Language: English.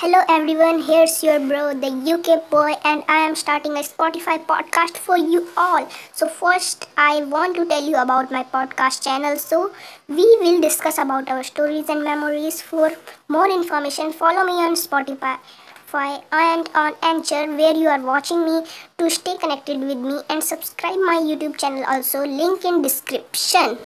Hello everyone, here's your bro, the UK boy, and I am starting a Spotify podcast for you all. So first, I want to tell you about my podcast channel. So we will discuss about our stories and memories. For more information, follow me on Spotify and on Anchor where you are watching me to stay connected with me and subscribe my YouTube channel also link in description.